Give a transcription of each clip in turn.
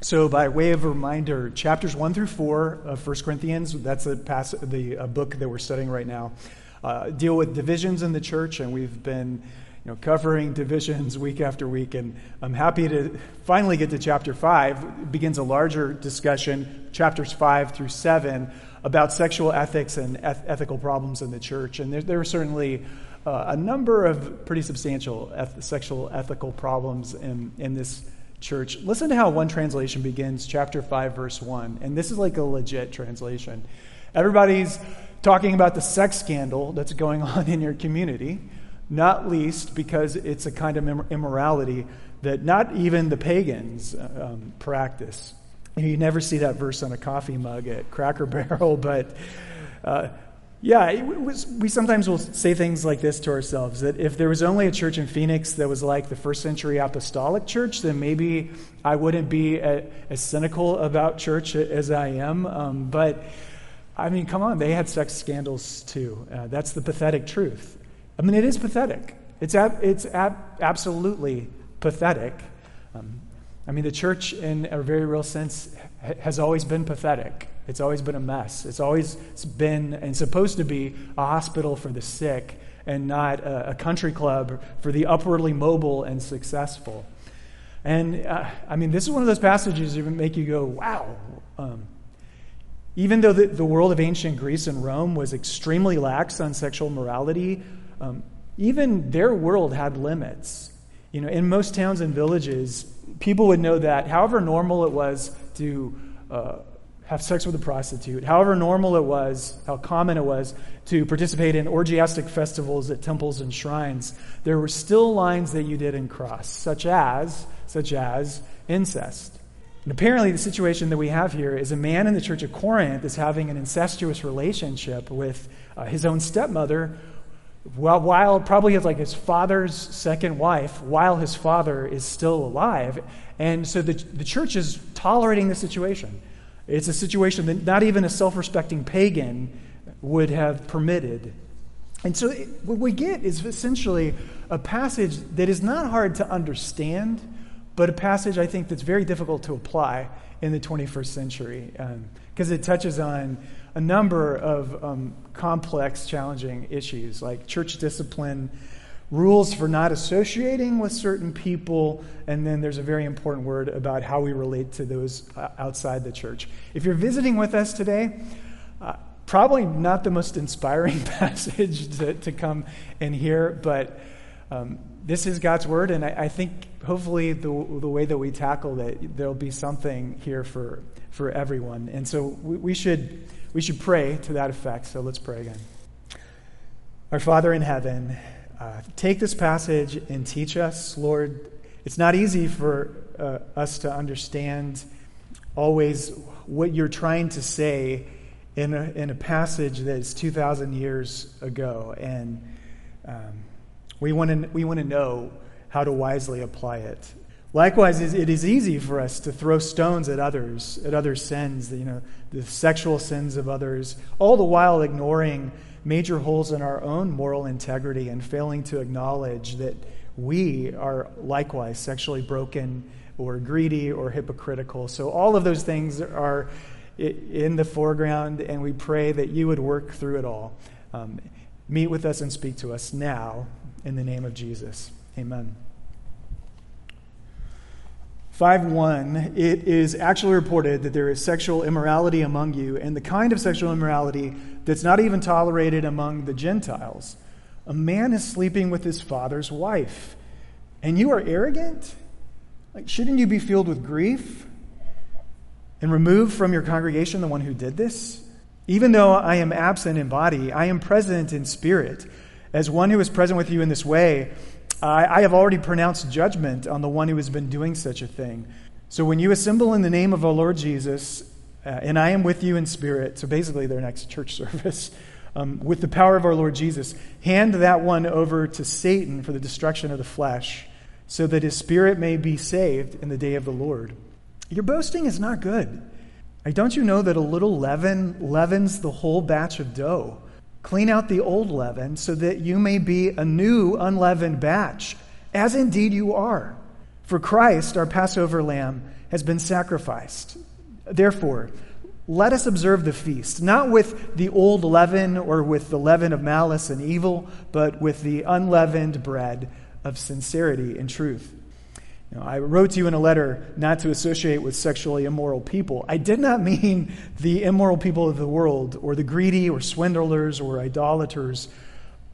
So, by way of a reminder, chapters 1 through 4 of 1 Corinthians, that's a, pass, the, a book that we're studying right now, uh, deal with divisions in the church, and we've been you know, covering divisions week after week. And I'm happy to finally get to chapter 5. It begins a larger discussion, chapters 5 through 7, about sexual ethics and eth- ethical problems in the church. And there, there are certainly uh, a number of pretty substantial eth- sexual ethical problems in, in this church. Listen to how one translation begins, chapter 5, verse 1. And this is like a legit translation. Everybody's talking about the sex scandal that's going on in your community, not least because it's a kind of immorality that not even the pagans um, practice. You never see that verse on a coffee mug at Cracker Barrel, but uh, yeah, was, we sometimes will say things like this to ourselves that if there was only a church in Phoenix that was like the first century apostolic church, then maybe I wouldn't be as cynical about church as I am. Um, but I mean, come on, they had sex scandals too. Uh, that's the pathetic truth. I mean, it is pathetic. It's, ab- it's ab- absolutely pathetic. Um, I mean, the church, in a very real sense, ha- has always been pathetic. It's always been a mess. It's always been and supposed to be a hospital for the sick and not a, a country club for the upwardly mobile and successful. And uh, I mean, this is one of those passages that make you go, wow. Um, even though the, the, world of ancient Greece and Rome was extremely lax on sexual morality, um, even their world had limits. You know, in most towns and villages, people would know that however normal it was to uh, have sex with a prostitute, however normal it was, how common it was to participate in orgiastic festivals at temples and shrines, there were still lines that you didn't cross, such as, such as incest. And apparently, the situation that we have here is a man in the church of Corinth is having an incestuous relationship with uh, his own stepmother, while, while probably it's like his father's second wife, while his father is still alive. And so the, the church is tolerating the situation. It's a situation that not even a self respecting pagan would have permitted. And so what we get is essentially a passage that is not hard to understand, but a passage I think that's very difficult to apply in the 21st century because um, it touches on a number of um, complex, challenging issues like church discipline rules for not associating with certain people, and then there's a very important word about how we relate to those uh, outside the church. If you're visiting with us today, uh, probably not the most inspiring passage to, to come and hear, but um, this is God's word, and I, I, think hopefully the, the way that we tackle it, there'll be something here for, for everyone. And so we, we, should, we should pray to that effect. So let's pray again. Our Father in heaven, uh, take this passage and teach us, Lord. It's not easy for uh, us to understand always what you're trying to say in a, in a passage that is 2,000 years ago. And um, we want to we want to know how to wisely apply it. Likewise, it is easy for us to throw stones at others, at other sins, you know, the sexual sins of others, all the while ignoring major holes in our own moral integrity and failing to acknowledge that we are likewise sexually broken or greedy or hypocritical. So, all of those things are in the foreground, and we pray that you would work through it all. Um, meet with us and speak to us now in the name of Jesus. Amen. 5 1, it is actually reported that there is sexual immorality among you, and the kind of sexual immorality that's not even tolerated among the Gentiles. A man is sleeping with his father's wife, and you are arrogant? Like, shouldn't you be filled with grief and remove from your congregation the one who did this? Even though I am absent in body, I am present in spirit. As one who is present with you in this way, I, I have already pronounced judgment on the one who has been doing such a thing. So when you assemble in the name of our Lord Jesus, uh, and I am with you in spirit, so basically their next church service, um, with the power of our Lord Jesus, hand that one over to Satan for the destruction of the flesh, so that his spirit may be saved in the day of the Lord. Your boasting is not good. Don't you know that a little leaven leavens the whole batch of dough? Clean out the old leaven so that you may be a new unleavened batch, as indeed you are. For Christ, our Passover lamb, has been sacrificed. Therefore, let us observe the feast, not with the old leaven or with the leaven of malice and evil, but with the unleavened bread of sincerity and truth. Know, I wrote to you in a letter not to associate with sexually immoral people. I did not mean the immoral people of the world, or the greedy, or swindlers, or idolaters.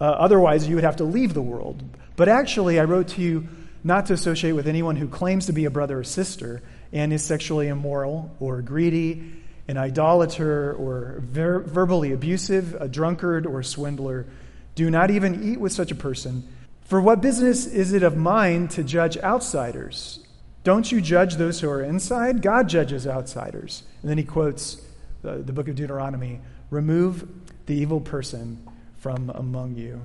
Uh, otherwise, you would have to leave the world. But actually, I wrote to you not to associate with anyone who claims to be a brother or sister and is sexually immoral, or greedy, an idolater, or ver- verbally abusive, a drunkard, or swindler. Do not even eat with such a person for what business is it of mine to judge outsiders? Don't you judge those who are inside? God judges outsiders. And then he quotes the, the book of Deuteronomy Remove the evil person from among you.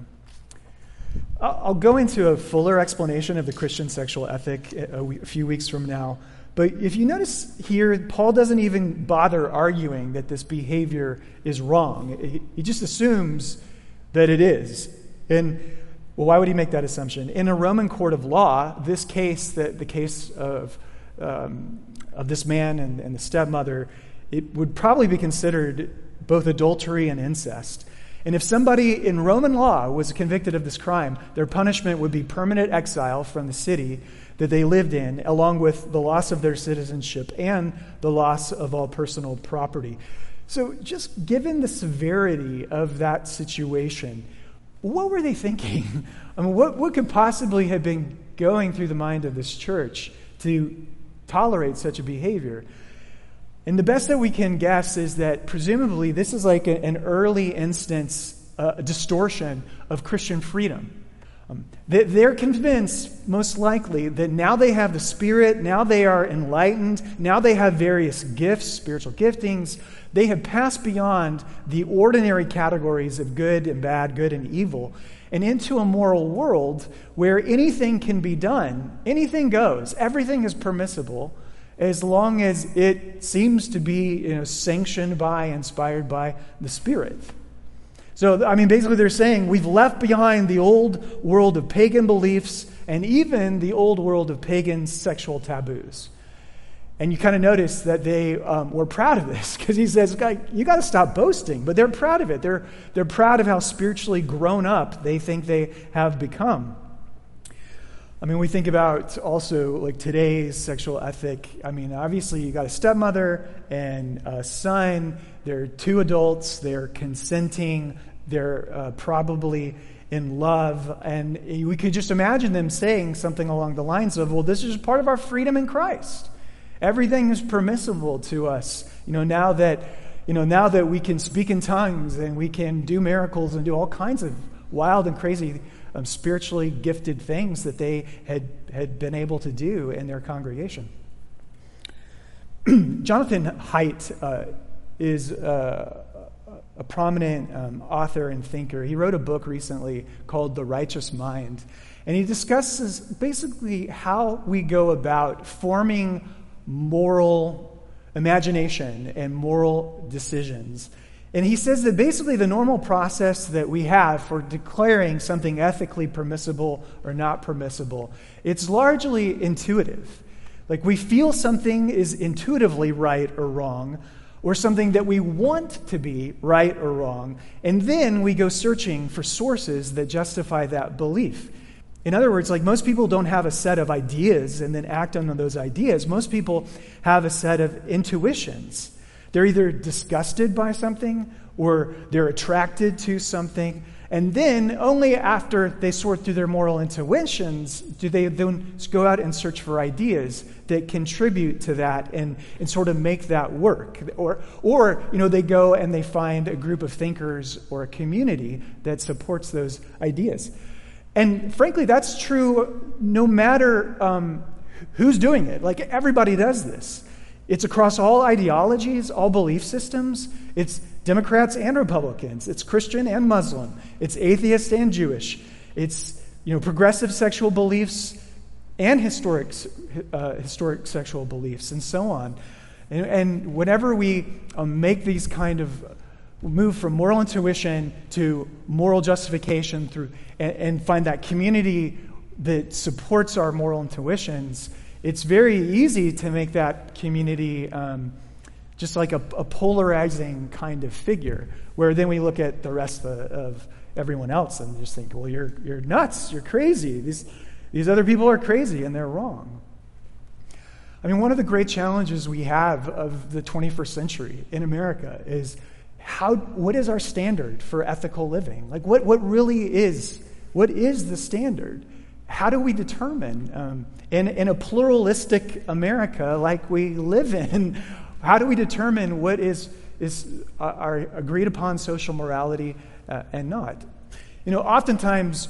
I'll go into a fuller explanation of the Christian sexual ethic a few weeks from now. But if you notice here, Paul doesn't even bother arguing that this behavior is wrong. He just assumes that it is. And well, why would he make that assumption? In a Roman court of law, this case, the, the case of, um, of this man and, and the stepmother, it would probably be considered both adultery and incest. And if somebody in Roman law was convicted of this crime, their punishment would be permanent exile from the city that they lived in, along with the loss of their citizenship and the loss of all personal property. So, just given the severity of that situation, what were they thinking? I mean, what, what could possibly have been going through the mind of this church to tolerate such a behavior? And the best that we can guess is that presumably this is like a, an early instance, uh, distortion of Christian freedom. Um, they're convinced, most likely, that now they have the Spirit, now they are enlightened, now they have various gifts, spiritual giftings. They have passed beyond the ordinary categories of good and bad, good and evil, and into a moral world where anything can be done, anything goes, everything is permissible, as long as it seems to be you know, sanctioned by, inspired by the Spirit. So, I mean, basically, they're saying we've left behind the old world of pagan beliefs and even the old world of pagan sexual taboos. And you kind of notice that they um, were proud of this because he says, You got to stop boasting. But they're proud of it. They're, they're proud of how spiritually grown up they think they have become. I mean, we think about also like today's sexual ethic. I mean, obviously, you got a stepmother and a son. They're two adults. They're consenting. They're uh, probably in love. And we could just imagine them saying something along the lines of, well, this is part of our freedom in Christ. Everything is permissible to us. You know, now that, you know, now that we can speak in tongues and we can do miracles and do all kinds of wild and crazy um, spiritually gifted things that they had, had been able to do in their congregation. Jonathan Haidt uh, is uh, a prominent um, author and thinker. He wrote a book recently called The Righteous Mind. And he discusses basically how we go about forming moral imagination and moral decisions. And he says that basically the normal process that we have for declaring something ethically permissible or not permissible, it's largely intuitive. Like we feel something is intuitively right or wrong, or something that we want to be right or wrong, and then we go searching for sources that justify that belief. In other words, like most people don't have a set of ideas and then act on those ideas. Most people have a set of intuitions. They're either disgusted by something or they're attracted to something. And then only after they sort through their moral intuitions do they then go out and search for ideas that contribute to that and, and sort of make that work. Or, or, you know, they go and they find a group of thinkers or a community that supports those ideas. And frankly, that's true no matter um, who's doing it. Like everybody does this. It's across all ideologies, all belief systems. It's Democrats and Republicans. It's Christian and Muslim. It's atheist and Jewish. It's you know progressive sexual beliefs and historic uh, historic sexual beliefs and so on. And, and whenever we um, make these kind of move from moral intuition to moral justification through and, and find that community that supports our moral intuitions it's very easy to make that community um, just like a, a, polarizing kind of figure, where then we look at the rest of, of, everyone else and just think, well, you're, you're nuts, you're crazy. These, these other people are crazy and they're wrong. I mean, one of the great challenges we have of the 21st century in America is how, what is our standard for ethical living? Like, what, what really is, what is the standard? How do we determine, um, in, in a pluralistic America like we live in, how do we determine what is, is our agreed upon social morality uh, and not? You know, oftentimes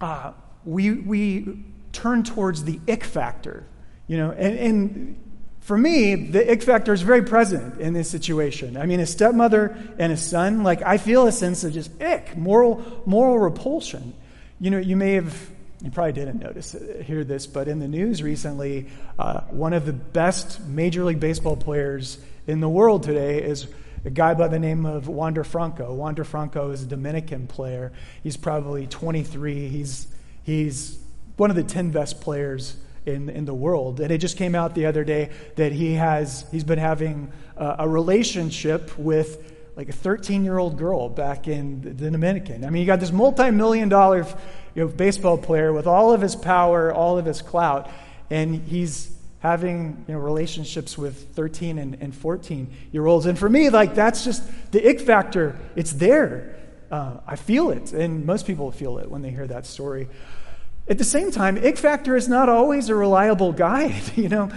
uh, we, we turn towards the ick factor, you know, and, and for me, the ick factor is very present in this situation. I mean, a stepmother and a son, like, I feel a sense of just ick, moral, moral repulsion. You know, you may have you probably didn't notice hear this, but in the news recently, uh, one of the best Major League Baseball players in the world today is a guy by the name of Wander Franco. Wander Franco is a Dominican player. He's probably 23. He's, he's one of the 10 best players in, in the world. And it just came out the other day that he has, he's been having a, a relationship with like a 13 year old girl back in the Dominican. I mean, you got this multi million dollar you know, baseball player with all of his power, all of his clout, and he's having you know, relationships with 13 and, and 14 year olds. And for me, like, that's just the ick factor. It's there. Uh, I feel it, and most people feel it when they hear that story. At the same time, ick factor is not always a reliable guide. You know,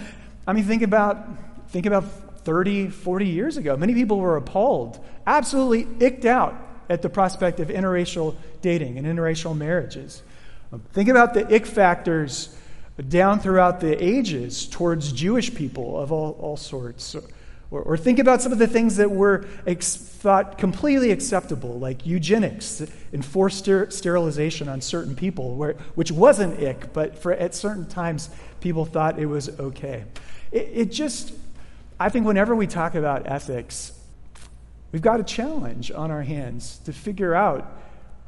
I mean, think about think about 30, 40 years ago. Many people were appalled, absolutely icked out at the prospect of interracial dating and interracial marriages. Think about the ick factors down throughout the ages towards Jewish people of all, all sorts. Or, or, think about some of the things that were ex- thought completely acceptable, like eugenics, enforced ster- sterilization on certain people, where, which wasn't ick, but for, at certain times people thought it was okay. It, it just I think whenever we talk about ethics, we've got a challenge on our hands to figure out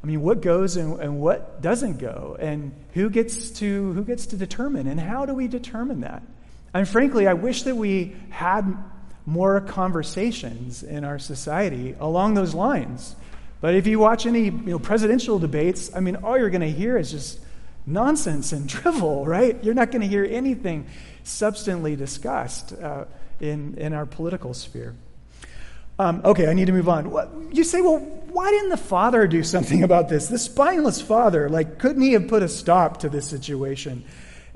I mean, what goes and, and, what doesn't go, and who gets to who gets to determine, and how do we determine that? And frankly, I wish that we had more conversations in our society along those lines. But if you watch any you know, presidential debates, I mean, all you're going to hear is just nonsense and drivel, right? You're not going to hear anything substantially discussed. Uh, in, in our political sphere. Um, okay, I need to move on. You say, well, why didn't the father do something about this? The spineless father, like, couldn't he have put a stop to this situation?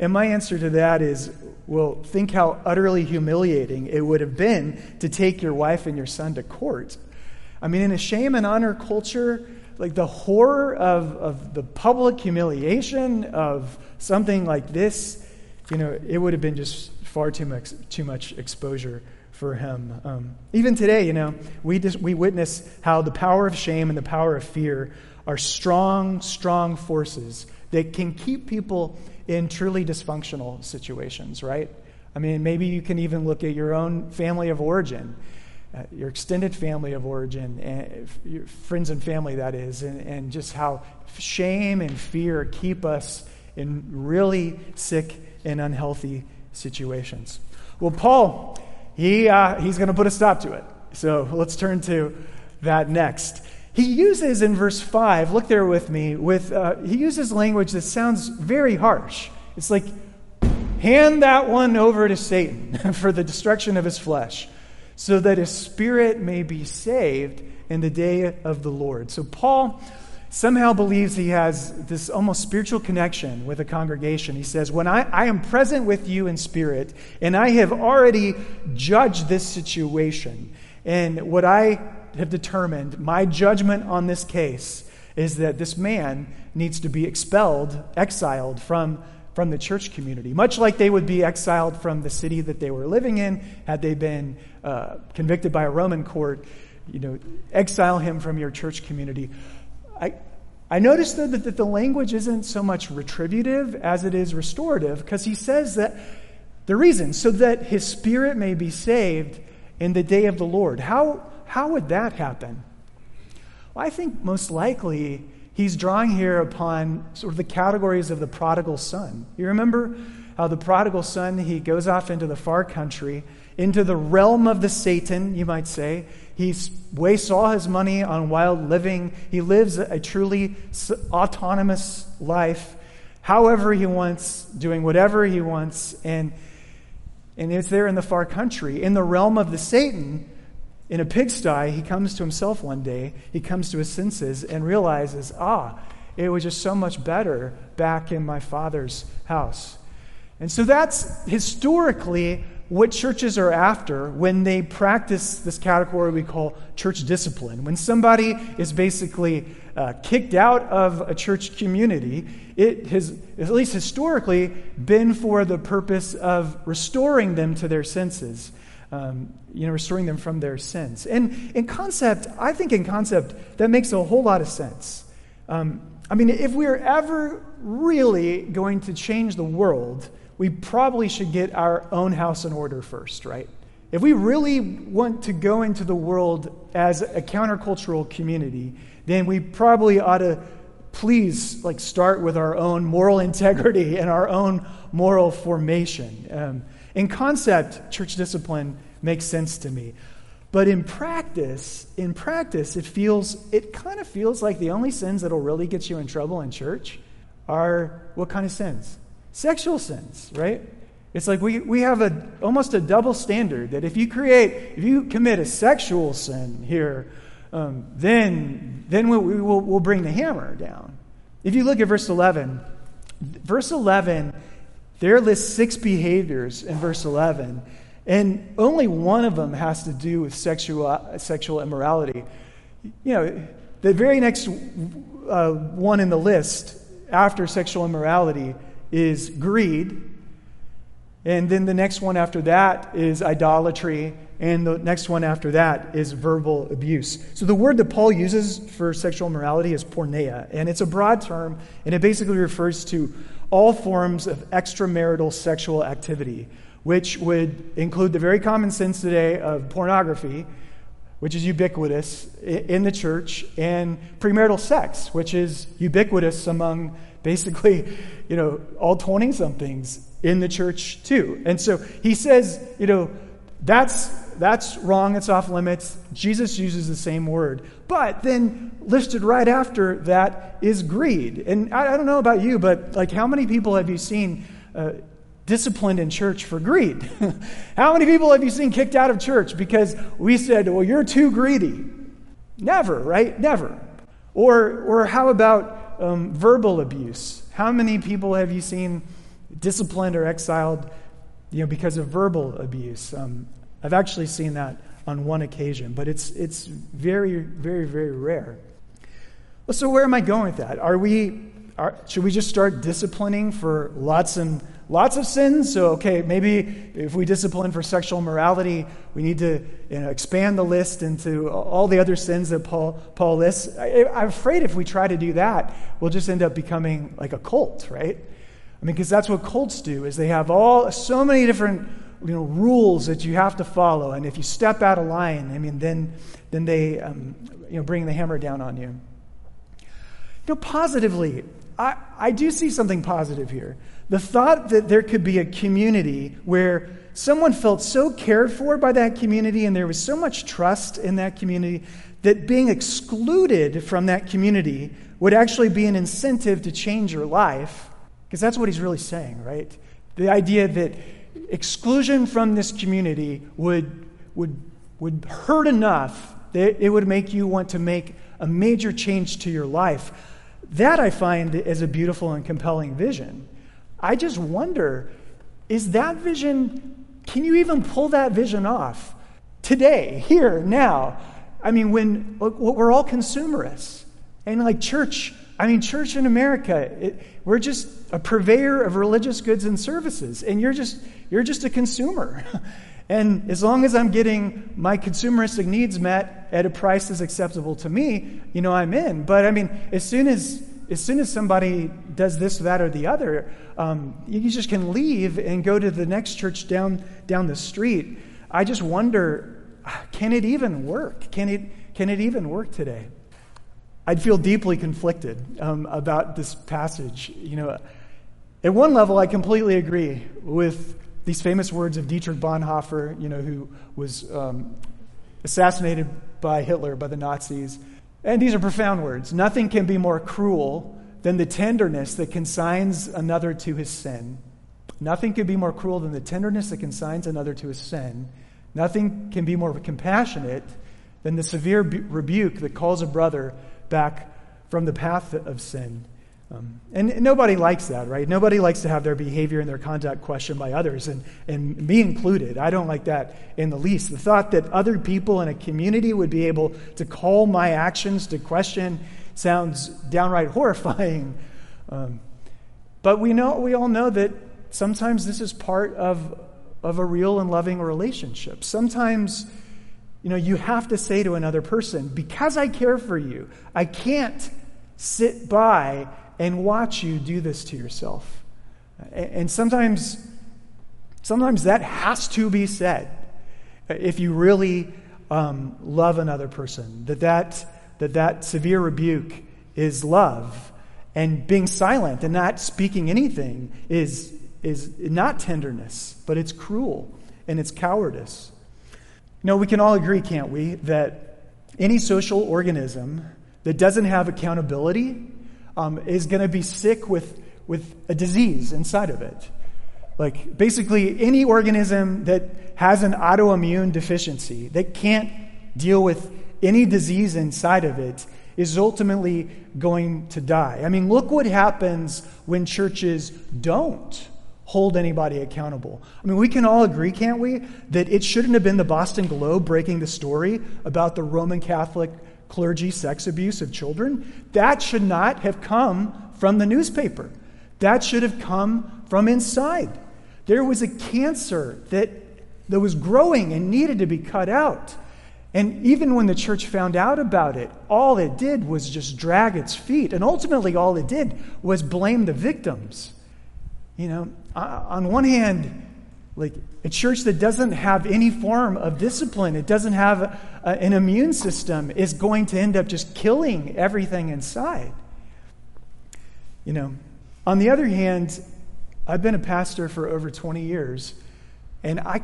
And my answer to that is, well, think how utterly humiliating it would have been to take your wife and your son to court. I mean, in a shame and honor culture, like the horror of, of the public humiliation of something like this, you know, it would have been just far too much, too much exposure for him. Um, even today, you know, we, just, we witness how the power of shame and the power of fear are strong, strong forces that can keep people in truly dysfunctional situations, right? I mean, maybe you can even look at your own family of origin, uh, your extended family of origin, and your friends and family, that is, and, and just how shame and fear keep us in really sick and unhealthy situations. Well, Paul, he, uh, he's going to put a stop to it. So let's turn to that next. He uses in verse 5, look there with me, with, uh, he uses language that sounds very harsh. It's like, hand that one over to Satan for the destruction of his flesh, so that his spirit may be saved in the day of the Lord. So Paul somehow believes he has this almost spiritual connection with a congregation. He says, When I, I am present with you in spirit, and I have already judged this situation, and what I have determined, my judgment on this case, is that this man needs to be expelled, exiled from, from the church community, much like they would be exiled from the city that they were living in had they been uh, convicted by a Roman court. You know, exile him from your church community. I, I noticed, though, that, that the language isn't so much retributive as it is restorative, because he says that the reason, so that his spirit may be saved in the day of the Lord. How, how would that happen? Well, I think most likely he's drawing here upon sort of the categories of the prodigal son. You remember how the prodigal son, he goes off into the far country, into the realm of the Satan, you might say. He wastes all his money on wild living. He lives a truly autonomous life, however he wants, doing whatever he wants. And, and it's there in the far country. In the realm of the Satan, in a pigsty, he comes to himself one day. He comes to his senses and realizes, ah, it was just so much better back in my father's house. And so that's historically what churches are after when they practice this category we call church discipline. When somebody is basically uh, kicked out of a church community, it has, at least historically, been for the purpose of restoring them to their senses. Um, you know, restoring them from their sins. And in concept, I think in concept, that makes a whole lot of sense. Um, I mean, if we're ever really going to change the world, we probably should get our own house in order first, right? If we really want to go into the world as a countercultural community, then we probably ought to please like start with our own moral integrity and our own moral formation. Um, in concept, church discipline makes sense to me. But in practice, in practice, it feels it kind of feels like the only sins that'll really get you in trouble in church are what kind of sins? Sexual sins, right? It's like we, we have a almost a double standard that if you create, if you commit a sexual sin here, um, then then we, we will we'll bring the hammer down. If you look at verse 11, verse 11, there lists six behaviors in verse 11 and only one of them has to do with sexual, sexual immorality. You know, the very next uh, one in the list after sexual immorality is greed. And then the next one after that is idolatry. And the next one after that is verbal abuse. So the word that Paul uses for sexual immorality is porneia. And it's a broad term, and it basically refers to all forms of extramarital sexual activity which would include the very common sense today of pornography, which is ubiquitous in the church, and premarital sex, which is ubiquitous among basically, you know, all 20 somethings in the church too. And so he says, you know, that's that's wrong, it's off limits. Jesus uses the same word. But then listed right after that is greed. And I, I don't know about you, but like how many people have you seen uh, disciplined in church for greed. How many people have you seen kicked out of church because we said, well, you're too greedy? Never, right? Never. Or, or how about um, verbal abuse? How many people have you seen disciplined or exiled you know, because of verbal abuse? Um, I've actually seen that on one occasion, but it's, it's very, very, very rare. Well, so where am I going with that? Are we, are, should we just start disciplining for lots and lots of sins. So, okay, maybe if we discipline for sexual morality, we need to you know, expand the list into all the other sins that Paul, Paul lists. I, am afraid if we try to do that, we'll just end up becoming like a cult, right? I mean, because that's what cults do, is they have all so many different you know, rules that you have to follow. And if you step out of line, I mean, then, then they um, you know, bring the hammer down on you. You know, positively, I, I do see something positive here. The thought that there could be a community where someone felt so cared for by that community and there was so much trust in that community that being excluded from that community would actually be an incentive to change your life. Because that's what he's really saying, right? The idea that exclusion from this community would, would, would hurt enough that it would make you want to make a major change to your life. That I find is a beautiful and compelling vision. I just wonder is that vision, can you even pull that vision off today, here, now? I mean, when we're all consumerists. And like church, I mean, church in America, it, we're just a purveyor of religious goods and services, and you're just, you're just a consumer. and as long as I'm getting my consumeristic needs met at a price that's acceptable to me, you know, I'm in. But I mean, as soon as as soon as somebody does this, that, or the other, um, you just can leave and go to the next church down, down the street. I just wonder can it even work? Can it, can it even work today? I'd feel deeply conflicted um, about this passage. You know, At one level, I completely agree with these famous words of Dietrich Bonhoeffer, you know, who was um, assassinated by Hitler, by the Nazis. And these are profound words. Nothing can be more cruel than the tenderness that consigns another to his sin. Nothing can be more cruel than the tenderness that consigns another to his sin. Nothing can be more compassionate than the severe rebuke that calls a brother back from the path of sin. Um, and nobody likes that, right? Nobody likes to have their behavior and their conduct questioned by others, and, and me included. I don't like that in the least. The thought that other people in a community would be able to call my actions to question sounds downright horrifying. Um, but we know, we all know that sometimes this is part of, of a real and loving relationship. Sometimes, you know, you have to say to another person, because I care for you, I can't sit by and watch you do this to yourself. And sometimes, sometimes that has to be said if you really um, love another person. That, that that that severe rebuke is love, and being silent and not speaking anything is is not tenderness, but it's cruel and it's cowardice. You know, we can all agree, can't we, that any social organism that doesn't have accountability um, is going to be sick with, with a disease inside of it. Like, basically, any organism that has an autoimmune deficiency, that can't deal with any disease inside of it, is ultimately going to die. I mean, look what happens when churches don't hold anybody accountable. I mean, we can all agree, can't we, that it shouldn't have been the Boston Globe breaking the story about the Roman Catholic clergy sex abuse of children, that should not have come from the newspaper. That should have come from inside. There was a cancer that, that was growing and needed to be cut out. And even when the church found out about it, all it did was just drag its feet. And ultimately, all it did was blame the victims. You know, on one hand, like a church that doesn't have any form of discipline, it doesn't have a, an immune system, is going to end up just killing everything inside. You know, on the other hand, I've been a pastor for over 20 years, and I,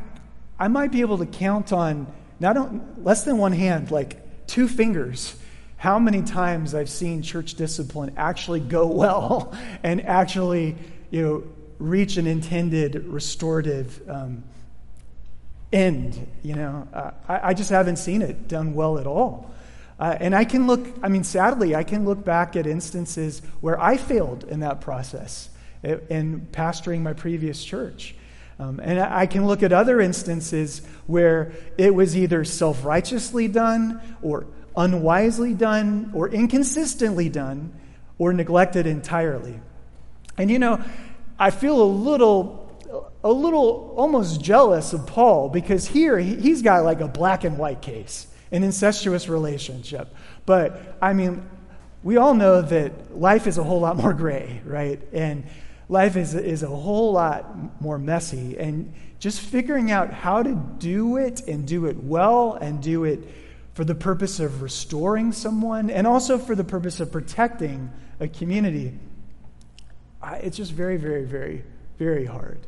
I might be able to count on not less than one hand, like two fingers, how many times I've seen church discipline actually go well and actually, you know, reach an intended restorative um, end. You know, uh, I, I, just haven't seen it done well at all. Uh, and I can look, I mean, sadly, I can look back at instances where I failed in that process in pastoring my previous church. Um, and I can look at other instances where it was either self righteously done, or unwisely done, or inconsistently done, or neglected entirely. And you know, I feel a little a little almost jealous of Paul because here he's got like a black and white case, an incestuous relationship. But I mean, we all know that life is a whole lot more gray, right? And life is, is a whole lot more messy. And just figuring out how to do it and do it well and do it for the purpose of restoring someone and also for the purpose of protecting a community it's just very, very, very, very hard.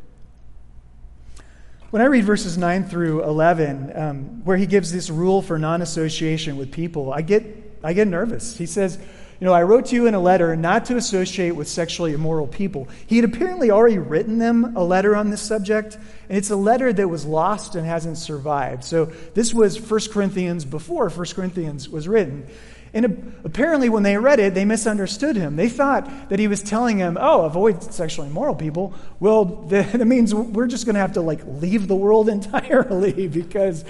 When I read verses 9 through 11, um, where he gives this rule for non association with people, I get, I get nervous. He says, You know, I wrote to you in a letter not to associate with sexually immoral people. He had apparently already written them a letter on this subject, and it's a letter that was lost and hasn't survived. So this was 1 Corinthians before 1 Corinthians was written. And apparently, when they read it, they misunderstood him. They thought that he was telling them, oh, avoid sexually immoral people. Well, that means we're just going to have to like leave the world entirely because,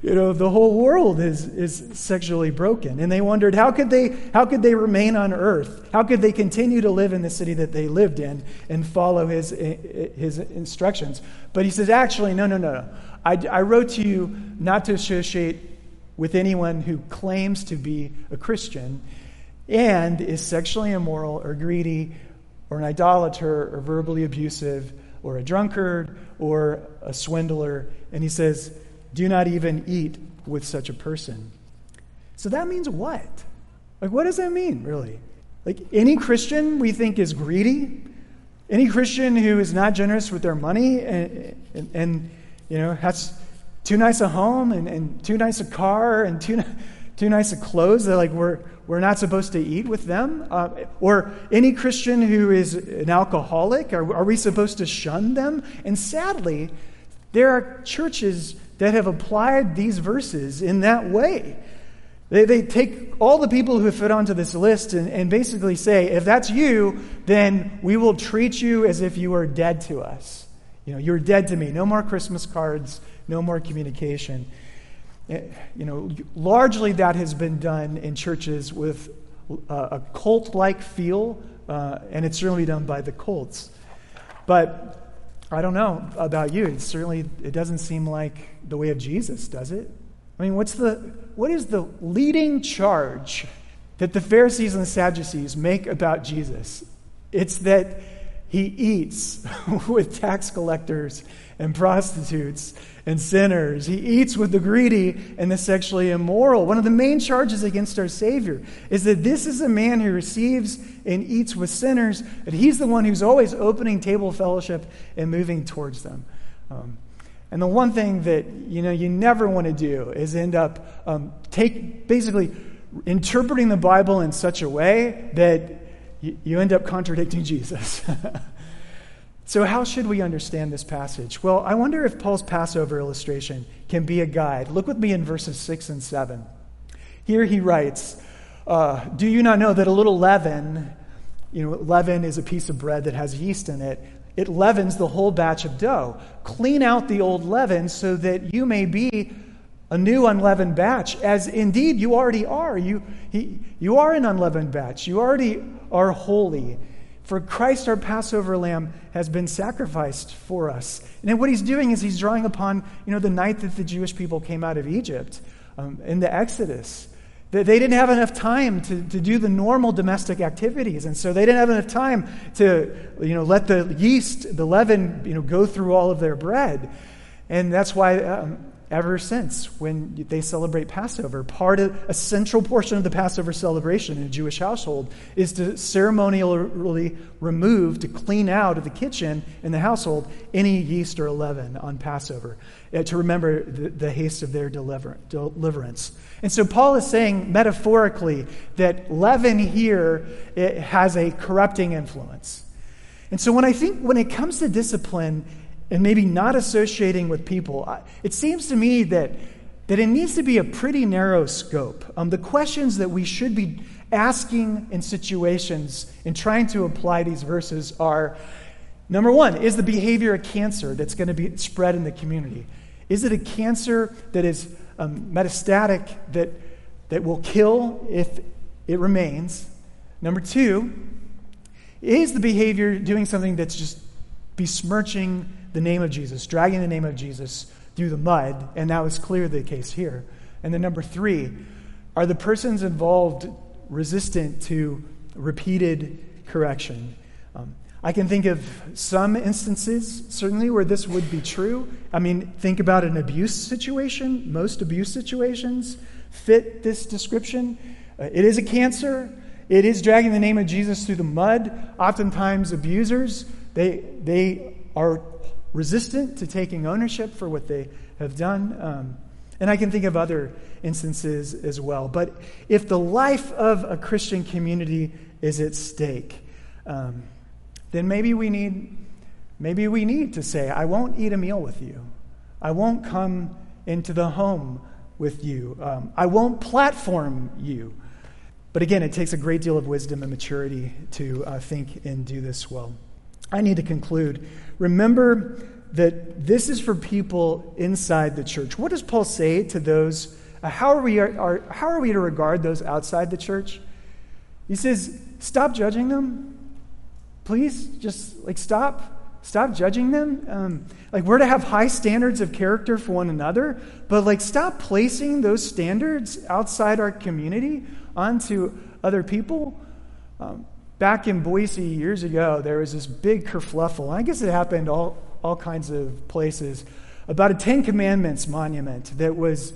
you know, the whole world is, is sexually broken. And they wondered, how could they, how could they remain on earth? How could they continue to live in the city that they lived in and follow his, eh, eh, his instructions? But he says, actually, no, no, no. I, I wrote to you not to associate with anyone who claims to be a Christian and is sexually immoral or greedy or an idolater or verbally abusive or a drunkard or a swindler. And he says, do not even eat with such a person. So that means what? Like, what does that mean, really? Like, any Christian we think is greedy Any Christian who is not generous with their money and, and, and you know, has too nice a home and, and too nice a car and too, too nice a clothes that like we're, we're not supposed to eat with them? Uh, or any Christian who is an alcoholic, are, are we supposed to shun them? And sadly, there are churches that have applied these verses in that way. They, they take all the people who fit onto this list and, and basically say, if that's you, then we will treat you as if you are dead to us. You know, you're dead to me. No more Christmas cards, no more communication. Eh, you know, largely that has been done in churches with uh, a cult like feel, uh, and it's certainly done by the cults. But I don't know about you. It certainly it doesn't seem like the way of Jesus, does it? I mean, what's the, what is the leading charge that the Pharisees and the Sadducees make about Jesus? It's that he eats with tax collectors and prostitutes and sinners. He eats with the greedy and the sexually immoral. One of the main charges against our Savior is that this is a man who receives and eats with sinners, that he's the one who's always opening table fellowship and moving towards them. Um, and the one thing that you know you never want to do is end up um, take basically interpreting the Bible in such a way that you, end up contradicting Jesus. so, how should we understand this passage? Well, I wonder if Paul's Passover illustration can be a guide. Look with me in verses six and seven. Here he writes, uh, "Do you not know that a little leaven?" You know, leaven is a piece of bread that has yeast in it it leavens the whole batch of dough. Clean out the old leaven so that you may be a new unleavened batch, as indeed you already are. You, he, you are an unleavened batch. You already are holy. For Christ, our Passover lamb, has been sacrificed for us. And what he's doing is he's drawing upon you know, the night that the Jewish people came out of Egypt um, in the Exodus. They didn't have enough time to, to do the normal domestic activities. And so they didn't have enough time to you know, let the yeast, the leaven, you know, go through all of their bread. And that's why um, ever since when they celebrate Passover, part of a central portion of the Passover celebration in a Jewish household is to ceremonially remove, to clean out of the kitchen in the household any yeast or leaven on Passover uh, to remember the, the haste of their deliver, deliverance. And so Paul is saying metaphorically that leaven here has a corrupting influence. And so when I think when it comes to discipline and maybe not associating with people, it seems to me that, that it needs to be a pretty narrow scope. Um, the questions that we should be asking in situations in trying to apply these verses are number one, is the behavior a cancer that's going to be spread in the community? Is it a cancer that is um, metastatic that, that will kill if it remains. Number two, is the behavior doing something that's just besmirching the name of Jesus, dragging the name of Jesus through the mud? And that was clearly the case here. And then number three, are the persons involved resistant to repeated correction? Um, I can think of some instances, certainly, where this would be true. I mean, think about an abuse situation. Most abuse situations fit this description. Uh, it is a cancer. It is dragging the name of Jesus through the mud. Oftentimes, abusers, they, they are resistant to taking ownership for what they have done. Um, and I can think of other instances as well. But if the life of a Christian community is at stake, um, then maybe we need maybe we need to say i won't eat a meal with you i won't come into the home with you um, i won't platform you but again it takes a great deal of wisdom and maturity to uh, think and do this well i need to conclude. Remember that this is for people inside the church. What does paul say to those uh, how, are we, are, how are we to regard those outside the church? He says stop judging them. Please just like stop stop judging them. Um, like we're to have high standards of character for one another but like stop placing those standards outside our community onto other people. Um, back in boise years ago there was this big kerfluffle. I guess it happened all, all kinds of places. About a ten commandments monument that was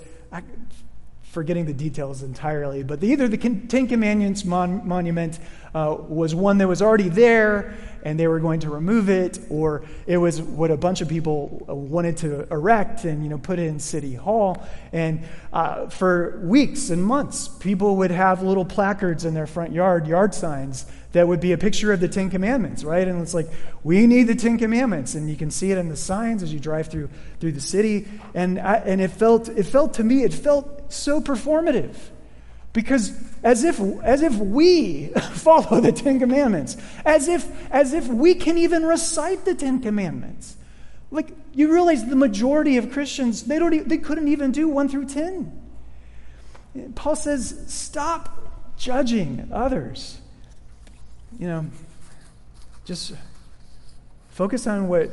forgetting the details entirely, but either the Ten Commandments mon- monument uh, was one that was already there and they were going to remove it, or it was what a bunch of people wanted to erect and you know put in City Hall. And uh, for weeks and months, people would have little placards in their front yard, yard signs that would be a picture of the Ten Commandments, right? And it's like, we need the Ten Commandments. And you can see it in the signs as you drive through, through the city. And, I, and it, felt, it felt to me, it felt so performative. Because as if, as if we follow the Ten Commandments, as if, as if we can even recite the Ten Commandments. Like, you realize the majority of Christians, they, don't, they couldn't even do 1 through 10. Paul says, stop judging others you know, just focus on what,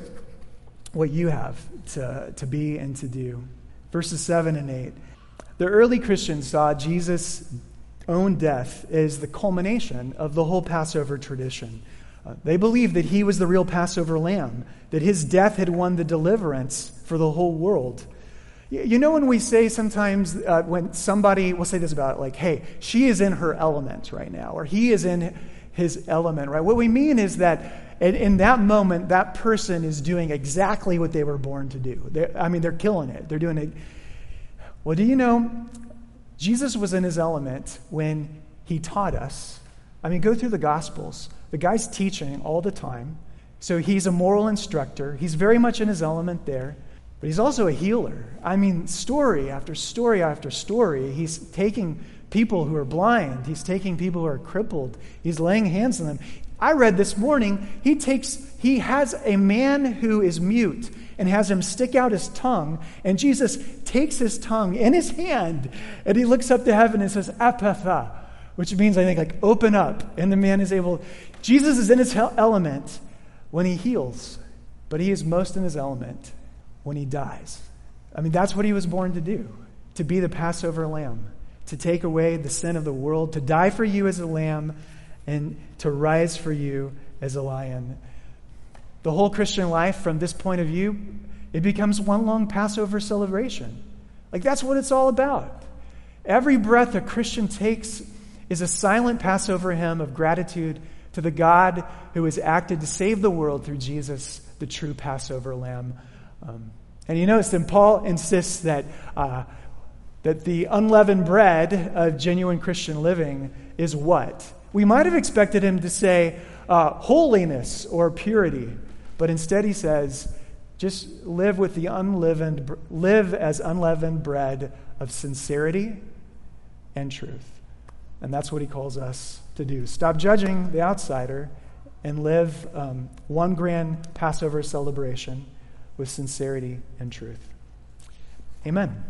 what you have to, to be and to do. Verses 7 and 8. The early Christians saw Jesus' own death as the culmination of the whole Passover tradition. Uh, they believed that he was the real Passover lamb, that his death had won the deliverance for the whole world. You know, when we say sometimes, uh, when somebody, will say this about it, like, hey, she is in her element right now, or he is in his element, right? What we mean is that in, that moment, that person is doing exactly what they were born to do. They're, I mean, they're killing it. They're doing it. Well, do you know, Jesus was in his element when he taught us. I mean, go through the Gospels. The guy's teaching all the time. So he's a moral instructor. He's very much in his element there. But he's also a healer. I mean, story after story after story, he's taking people who are blind. He's taking people who are crippled. He's laying hands on them. I read this morning, he takes he has a man who is mute and has him stick out his tongue, and Jesus takes his tongue in his hand and he looks up to heaven and says, Ephphatha, which means I think like open up. And the man is able Jesus is in his element when he heals, but he is most in his element when he dies. I mean, that's what he was born to do, to be the Passover lamb to take away the sin of the world, to die for you as a lamb, and to rise for you as a lion. The whole Christian life, from this point of view, it becomes one long Passover celebration. Like that's what it's all about. Every breath a Christian takes is a silent Passover hymn of gratitude to the God who has acted to save the world through Jesus, the true Passover lamb. Um, and you notice then Paul insists that uh, that the unleavened bread of genuine Christian living is what? We might have expected him to say uh, holiness or purity, but instead he says, just live with the unleavened, live as unleavened bread of sincerity and truth. And that's what he calls us to do. Stop judging the outsider and live um, one grand Passover celebration with sincerity and truth. Amen.